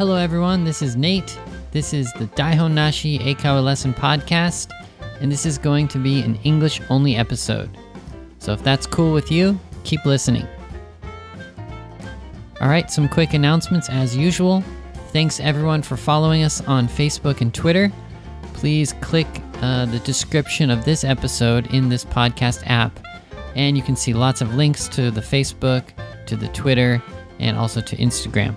Hello, everyone. This is Nate. This is the Daihon Nashi Eikaiwa Lesson Podcast, and this is going to be an English only episode. So if that's cool with you, keep listening. All right, some quick announcements as usual. Thanks everyone for following us on Facebook and Twitter. Please click uh, the description of this episode in this podcast app, and you can see lots of links to the Facebook, to the Twitter, and also to Instagram.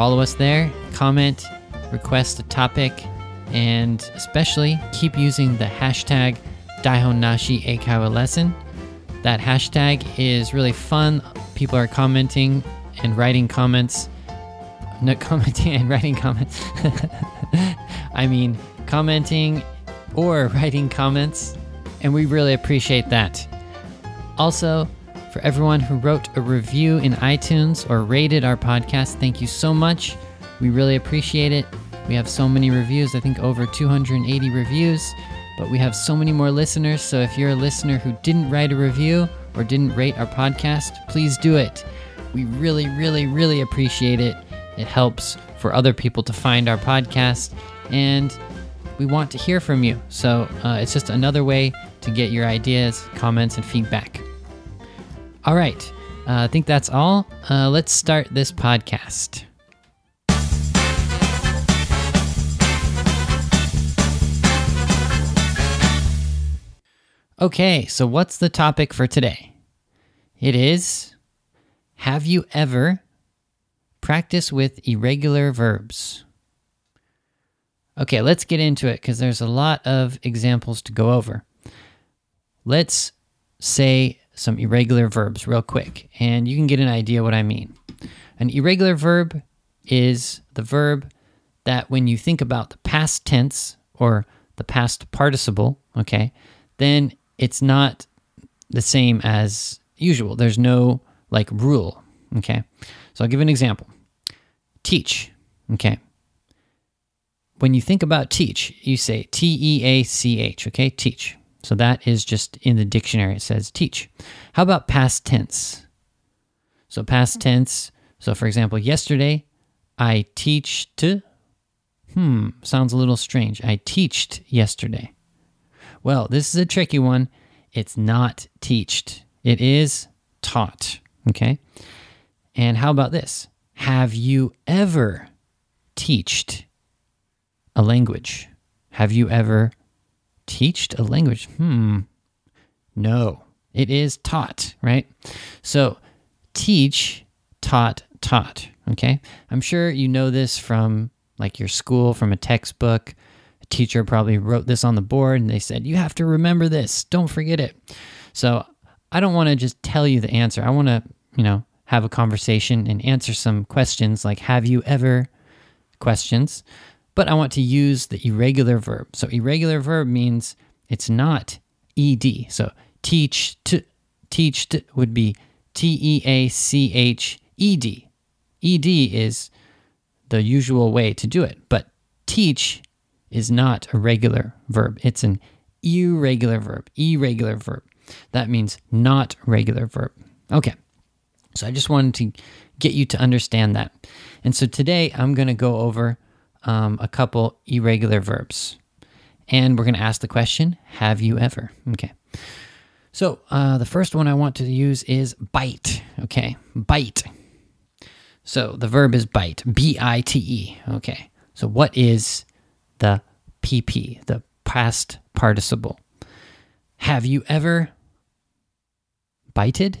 Follow us there, comment, request a topic, and especially keep using the hashtag Daihonnashi Eikaiwa lesson. That hashtag is really fun. People are commenting and writing comments. No, commenting and writing comments. I mean, commenting or writing comments, and we really appreciate that. Also, for everyone who wrote a review in iTunes or rated our podcast, thank you so much. We really appreciate it. We have so many reviews, I think over 280 reviews, but we have so many more listeners. So if you're a listener who didn't write a review or didn't rate our podcast, please do it. We really, really, really appreciate it. It helps for other people to find our podcast, and we want to hear from you. So uh, it's just another way to get your ideas, comments, and feedback. All right, uh, I think that's all. Uh, let's start this podcast. Okay, so what's the topic for today? It is Have you ever practiced with irregular verbs? Okay, let's get into it because there's a lot of examples to go over. Let's say some irregular verbs real quick, and you can get an idea what I mean. An irregular verb is the verb that when you think about the past tense or the past participle, okay, then it's not the same as usual. There's no like rule, okay? So I'll give an example. Teach, okay? When you think about teach, you say T E A C H, okay? Teach. So that is just in the dictionary, it says teach. How about past tense? So past tense, so for example, yesterday I teached. Hmm, sounds a little strange. I teached yesterday. Well, this is a tricky one. It's not teached, it is taught. Okay. And how about this? Have you ever teached a language? Have you ever teached a language? Hmm. No, it is taught, right? So teach, taught, taught. Okay. I'm sure you know this from like your school, from a textbook. A teacher probably wrote this on the board and they said, you have to remember this. Don't forget it. So I don't want to just tell you the answer. I want to, you know, have a conversation and answer some questions like, have you ever questions? But I want to use the irregular verb. So irregular verb means it's not ed. So teach to teach would be T E A C H E D. ED is the usual way to do it, but teach is not a regular verb. It's an irregular verb. Irregular verb. That means not regular verb. Okay. So I just wanted to get you to understand that. And so today I'm going to go over um, a couple irregular verbs. And we're going to ask the question Have you ever? Okay. So uh, the first one I want to use is bite. Okay. Bite. So the verb is bite. B I T E. Okay. So what is the PP, the past participle? Have you ever bited?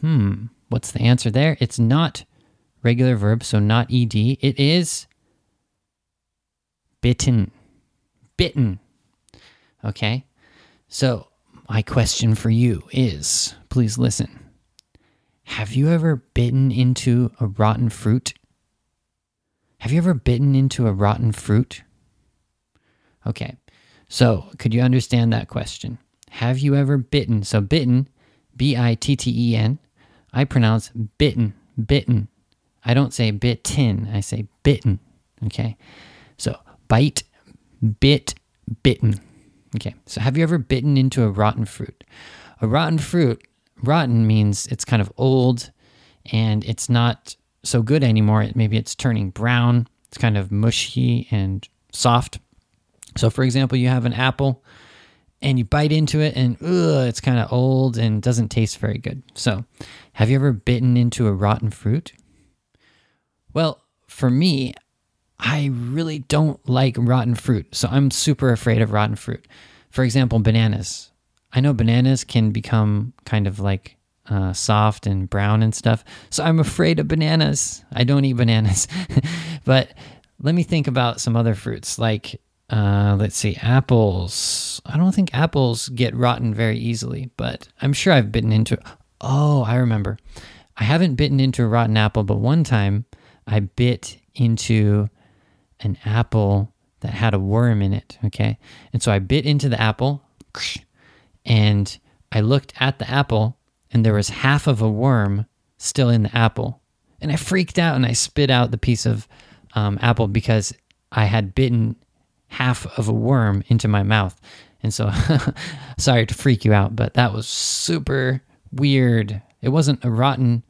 Hmm. What's the answer there? It's not regular verb, so not ed. It is bitten. Bitten. Okay? So, my question for you is please listen. Have you ever bitten into a rotten fruit? Have you ever bitten into a rotten fruit? Okay. So, could you understand that question? Have you ever bitten? So, bitten, B I T T E N. I pronounce bitten, bitten. I don't say bitten, I say bitten. Okay. So, bite, bit, bitten. Okay, so have you ever bitten into a rotten fruit? A rotten fruit, rotten means it's kind of old and it's not so good anymore. Maybe it's turning brown. It's kind of mushy and soft. So, for example, you have an apple and you bite into it and ugh, it's kind of old and doesn't taste very good. So, have you ever bitten into a rotten fruit? Well, for me, I really don't like rotten fruit. So, I'm super afraid of rotten fruit. For example, bananas. I know bananas can become kind of like uh, soft and brown and stuff. So I'm afraid of bananas. I don't eat bananas. but let me think about some other fruits like uh, let's see, apples. I don't think apples get rotten very easily, but I'm sure I've bitten into. Oh, I remember. I haven't bitten into a rotten apple, but one time I bit into an apple that had a worm in it. Okay. And so I bit into the apple and I looked at the apple and there was half of a worm still in the apple. And I freaked out and I spit out the piece of um, apple because I had bitten half of a worm into my mouth. And so, sorry to freak you out, but that was super weird. It wasn't a rotten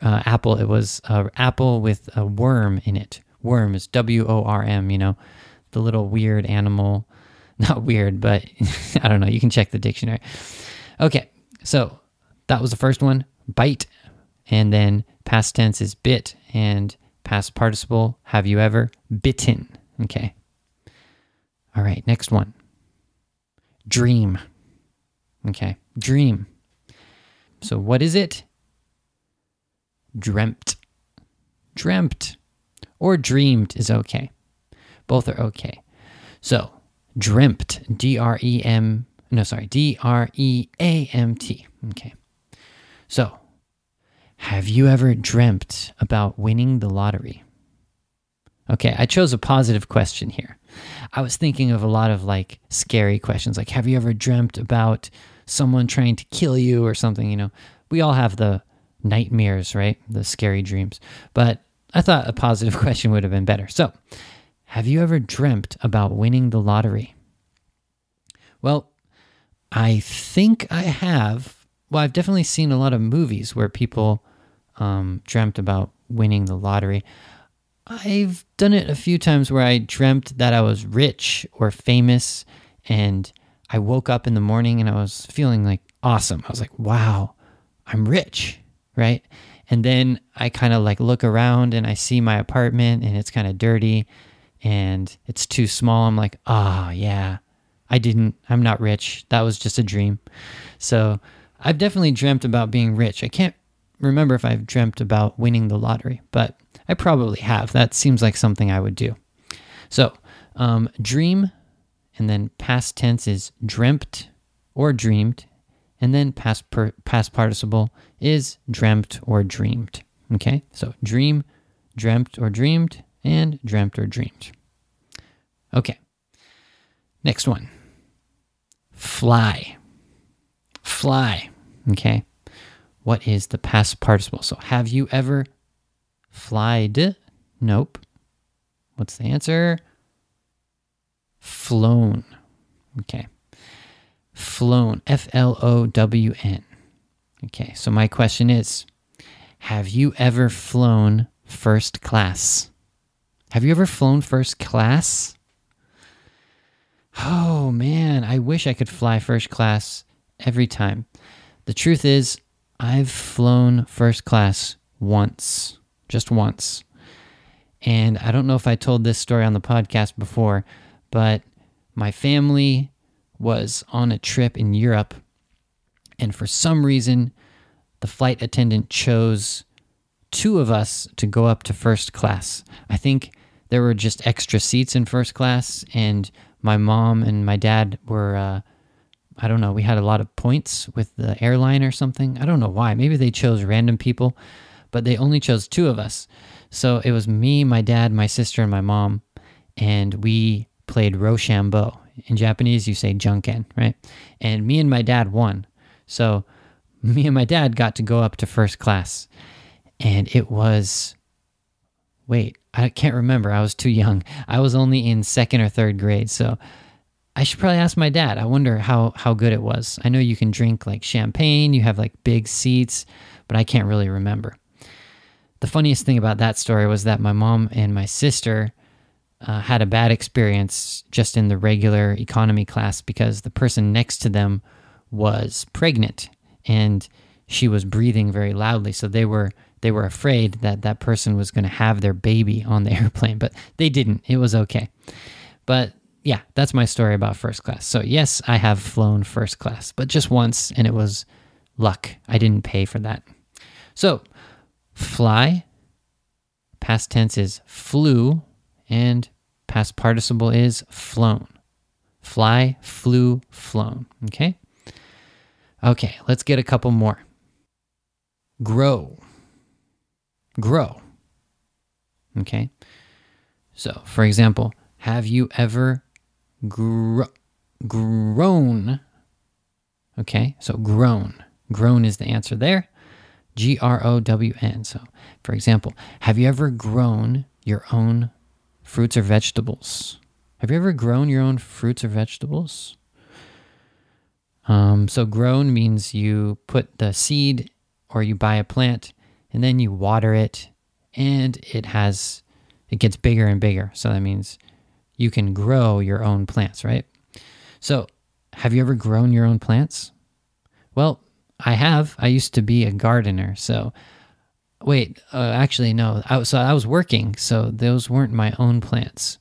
uh, apple, it was an apple with a worm in it. Worm is W O R M, you know, the little weird animal. Not weird, but I don't know. You can check the dictionary. Okay, so that was the first one bite. And then past tense is bit. And past participle, have you ever bitten? Okay. All right, next one. Dream. Okay, dream. So what is it? Dreamt. Dreamt. Or dreamed is okay. Both are okay. So, dreamt. D R E M. No, sorry. D R E A M T. Okay. So, have you ever dreamt about winning the lottery? Okay, I chose a positive question here. I was thinking of a lot of like scary questions, like, have you ever dreamt about someone trying to kill you or something? You know, we all have the nightmares, right? The scary dreams. But I thought a positive question would have been better. So, have you ever dreamt about winning the lottery? Well, I think I have well, I've definitely seen a lot of movies where people um, dreamt about winning the lottery. I've done it a few times where I dreamt that I was rich or famous, and I woke up in the morning and I was feeling like awesome. I was like, wow, I'm rich, right? And then I kind of like look around and I see my apartment and it's kind of dirty and it's too small. I'm like, oh, yeah, I didn't, I'm not rich. That was just a dream. So, I've definitely dreamt about being rich. I can't remember if I've dreamt about winning the lottery, but I probably have. That seems like something I would do. So, um, dream, and then past tense is dreamt or dreamed, and then past per, past participle is dreamt or dreamed. Okay, so dream, dreamt or dreamed, and dreamt or dreamed. Okay, next one. Fly. Fly. Okay. What is the past participle? So have you ever flied? Nope. What's the answer? Flown. Okay. Flown. F L O W N. Okay. So my question is Have you ever flown first class? Have you ever flown first class? Oh man, I wish I could fly first class every time. The truth is, I've flown first class once, just once. And I don't know if I told this story on the podcast before, but my family was on a trip in Europe. And for some reason, the flight attendant chose two of us to go up to first class. I think there were just extra seats in first class, and my mom and my dad were uh, I don't know, we had a lot of points with the airline or something. I don't know why. Maybe they chose random people, but they only chose two of us. So it was me, my dad, my sister, and my mom, and we played Rochambeau. In Japanese, you say janken, right? And me and my dad won. So me and my dad got to go up to first class. And it was, wait, I can't remember. I was too young. I was only in second or third grade. So I should probably ask my dad. I wonder how how good it was. I know you can drink like champagne, you have like big seats, but I can't really remember. the funniest thing about that story was that my mom and my sister uh, had a bad experience just in the regular economy class because the person next to them was pregnant and she was breathing very loudly. So they were they were afraid that that person was going to have their baby on the airplane, but they didn't. It was okay. But yeah, that's my story about first class. So yes, I have flown first class, but just once, and it was luck. I didn't pay for that. So fly, past tense is flew, and past participle is flown. Fly, flew, flown. Okay? Okay, let's get a couple more. Grow. Grow. Okay? So, for example, have you ever gro- grown? Okay, so grown. Grown is the answer there. G R O W N. So, for example, have you ever grown your own fruits or vegetables? Have you ever grown your own fruits or vegetables? Um, so, grown means you put the seed or you buy a plant and then you water it and it has, it gets bigger and bigger. So, that means you can grow your own plants, right? So, have you ever grown your own plants? Well, I have. I used to be a gardener. So, wait, uh, actually, no. I, so I was working. So those weren't my own plants.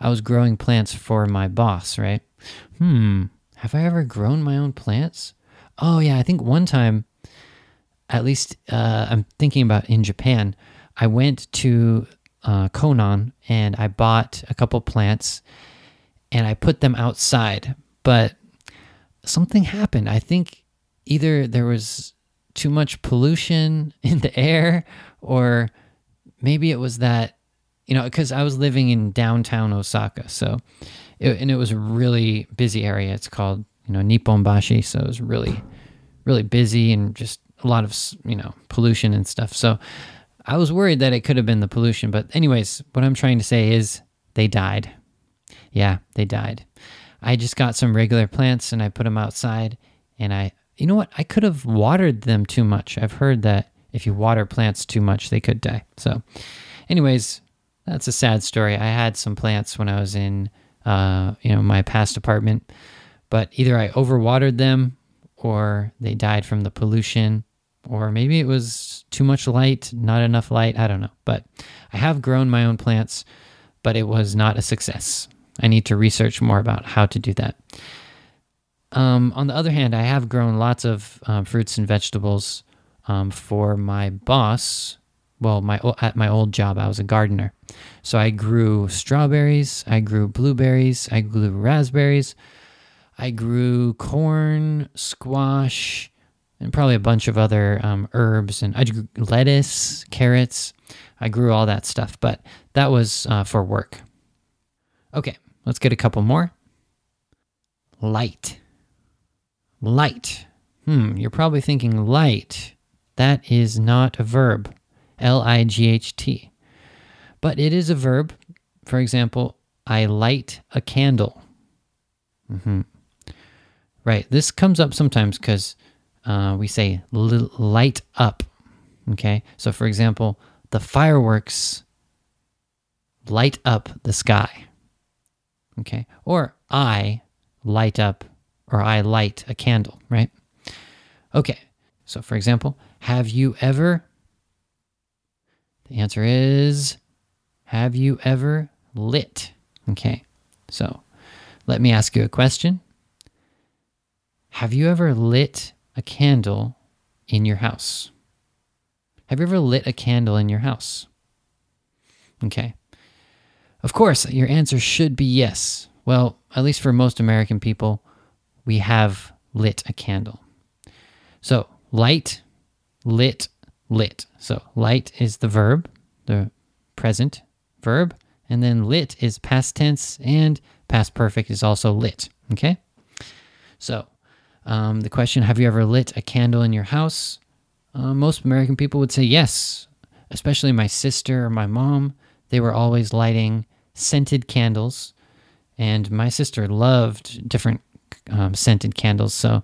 I was growing plants for my boss, right? Hmm. Have I ever grown my own plants? Oh, yeah. I think one time, at least uh, I'm thinking about in Japan, I went to uh, Konan and I bought a couple plants and I put them outside. But something happened. I think either there was too much pollution in the air or maybe it was that you know because i was living in downtown osaka so it, and it was a really busy area it's called you know nipponbashi so it was really really busy and just a lot of you know pollution and stuff so i was worried that it could have been the pollution but anyways what i'm trying to say is they died yeah they died i just got some regular plants and i put them outside and i you know what? I could have watered them too much. I've heard that if you water plants too much, they could die. So, anyways, that's a sad story. I had some plants when I was in, uh, you know, my past apartment, but either I overwatered them, or they died from the pollution, or maybe it was too much light, not enough light. I don't know. But I have grown my own plants, but it was not a success. I need to research more about how to do that. Um, on the other hand, I have grown lots of um, fruits and vegetables um, for my boss. Well, my at my old job, I was a gardener, so I grew strawberries, I grew blueberries, I grew raspberries, I grew corn, squash, and probably a bunch of other um, herbs, and I grew lettuce, carrots. I grew all that stuff, but that was uh, for work. Okay, let's get a couple more. Light. Light. Hmm, you're probably thinking light. That is not a verb. L I G H T. But it is a verb. For example, I light a candle. Mm-hmm. Right. This comes up sometimes because uh, we say light up. Okay. So, for example, the fireworks light up the sky. Okay. Or I light up or I light a candle, right? Okay, so for example, have you ever? The answer is have you ever lit? Okay, so let me ask you a question. Have you ever lit a candle in your house? Have you ever lit a candle in your house? Okay. Of course, your answer should be yes. Well, at least for most American people, we have lit a candle. So, light, lit, lit. So, light is the verb, the present verb, and then lit is past tense, and past perfect is also lit. Okay? So, um, the question Have you ever lit a candle in your house? Uh, most American people would say yes, especially my sister or my mom. They were always lighting scented candles, and my sister loved different um, scented candles. So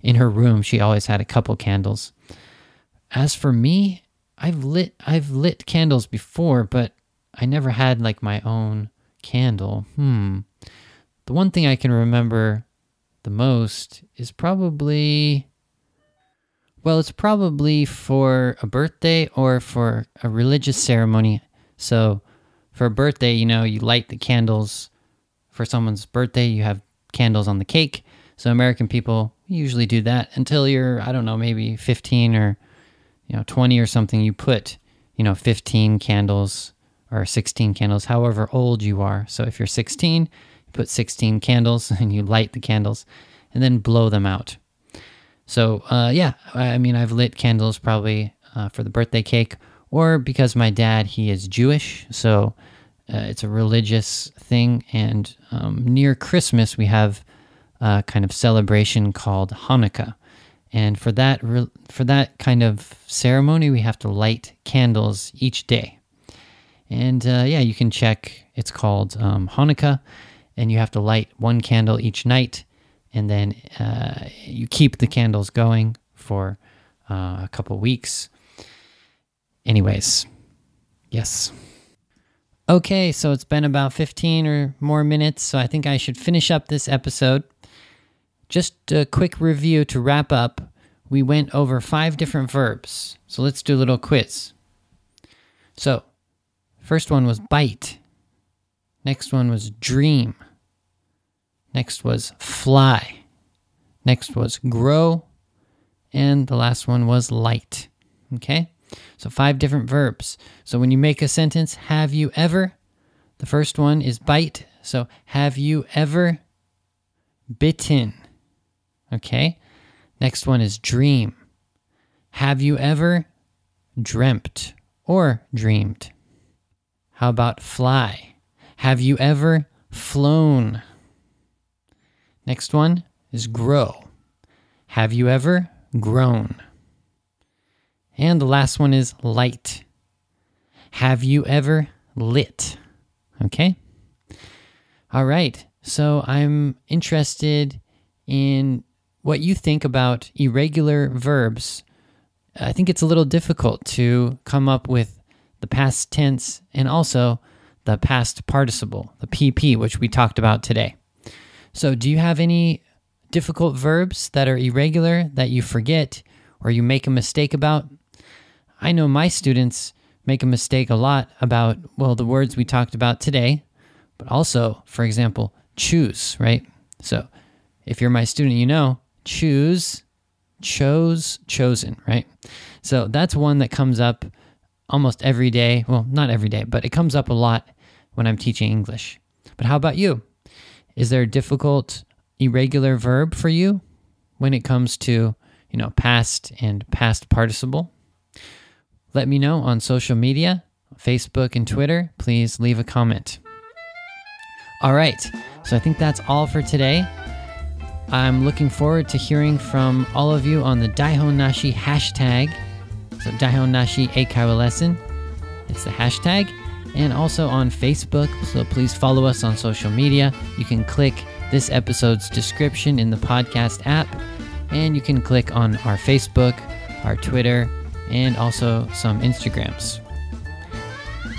in her room, she always had a couple candles. As for me, I've lit I've lit candles before, but I never had like my own candle. Hmm. The one thing I can remember the most is probably well, it's probably for a birthday or for a religious ceremony. So, for a birthday, you know, you light the candles. For someone's birthday, you have candles on the cake. So, American people usually do that until you're, I don't know, maybe 15 or, you know, 20 or something. You put, you know, 15 candles or 16 candles, however old you are. So, if you're 16, you put 16 candles and you light the candles and then blow them out. So, uh, yeah, I mean, I've lit candles probably uh, for the birthday cake or because my dad, he is Jewish. So, uh, it's a religious thing. And um, near Christmas, we have a kind of celebration called Hanukkah. And for that, for that kind of ceremony, we have to light candles each day. And uh, yeah, you can check. It's called um, Hanukkah, and you have to light one candle each night and then uh, you keep the candles going for uh, a couple weeks. Anyways, yes. Okay, so it's been about 15 or more minutes, so I think I should finish up this episode. Just a quick review to wrap up. We went over five different verbs, so let's do a little quiz. So, first one was bite, next one was dream. Next was fly. Next was grow. And the last one was light. Okay? So five different verbs. So when you make a sentence, have you ever? The first one is bite. So have you ever bitten? Okay? Next one is dream. Have you ever dreamt or dreamed? How about fly? Have you ever flown? Next one is grow. Have you ever grown? And the last one is light. Have you ever lit? Okay. All right. So I'm interested in what you think about irregular verbs. I think it's a little difficult to come up with the past tense and also the past participle, the PP, which we talked about today. So, do you have any difficult verbs that are irregular that you forget or you make a mistake about? I know my students make a mistake a lot about, well, the words we talked about today, but also, for example, choose, right? So, if you're my student, you know, choose, chose, chosen, right? So, that's one that comes up almost every day. Well, not every day, but it comes up a lot when I'm teaching English. But how about you? Is there a difficult irregular verb for you when it comes to, you know, past and past participle? Let me know on social media, Facebook and Twitter. Please leave a comment. All right. So I think that's all for today. I'm looking forward to hearing from all of you on the Daihon Nashi hashtag. So Daihon Nashi Eikaiwa lesson. It's the hashtag and also on Facebook. So please follow us on social media. You can click this episode's description in the podcast app, and you can click on our Facebook, our Twitter, and also some Instagrams.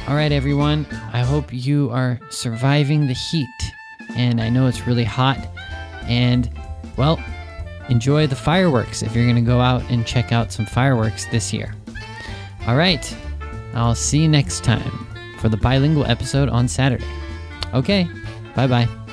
All right, everyone, I hope you are surviving the heat. And I know it's really hot. And, well, enjoy the fireworks if you're going to go out and check out some fireworks this year. All right, I'll see you next time for the bilingual episode on Saturday. Okay, bye bye.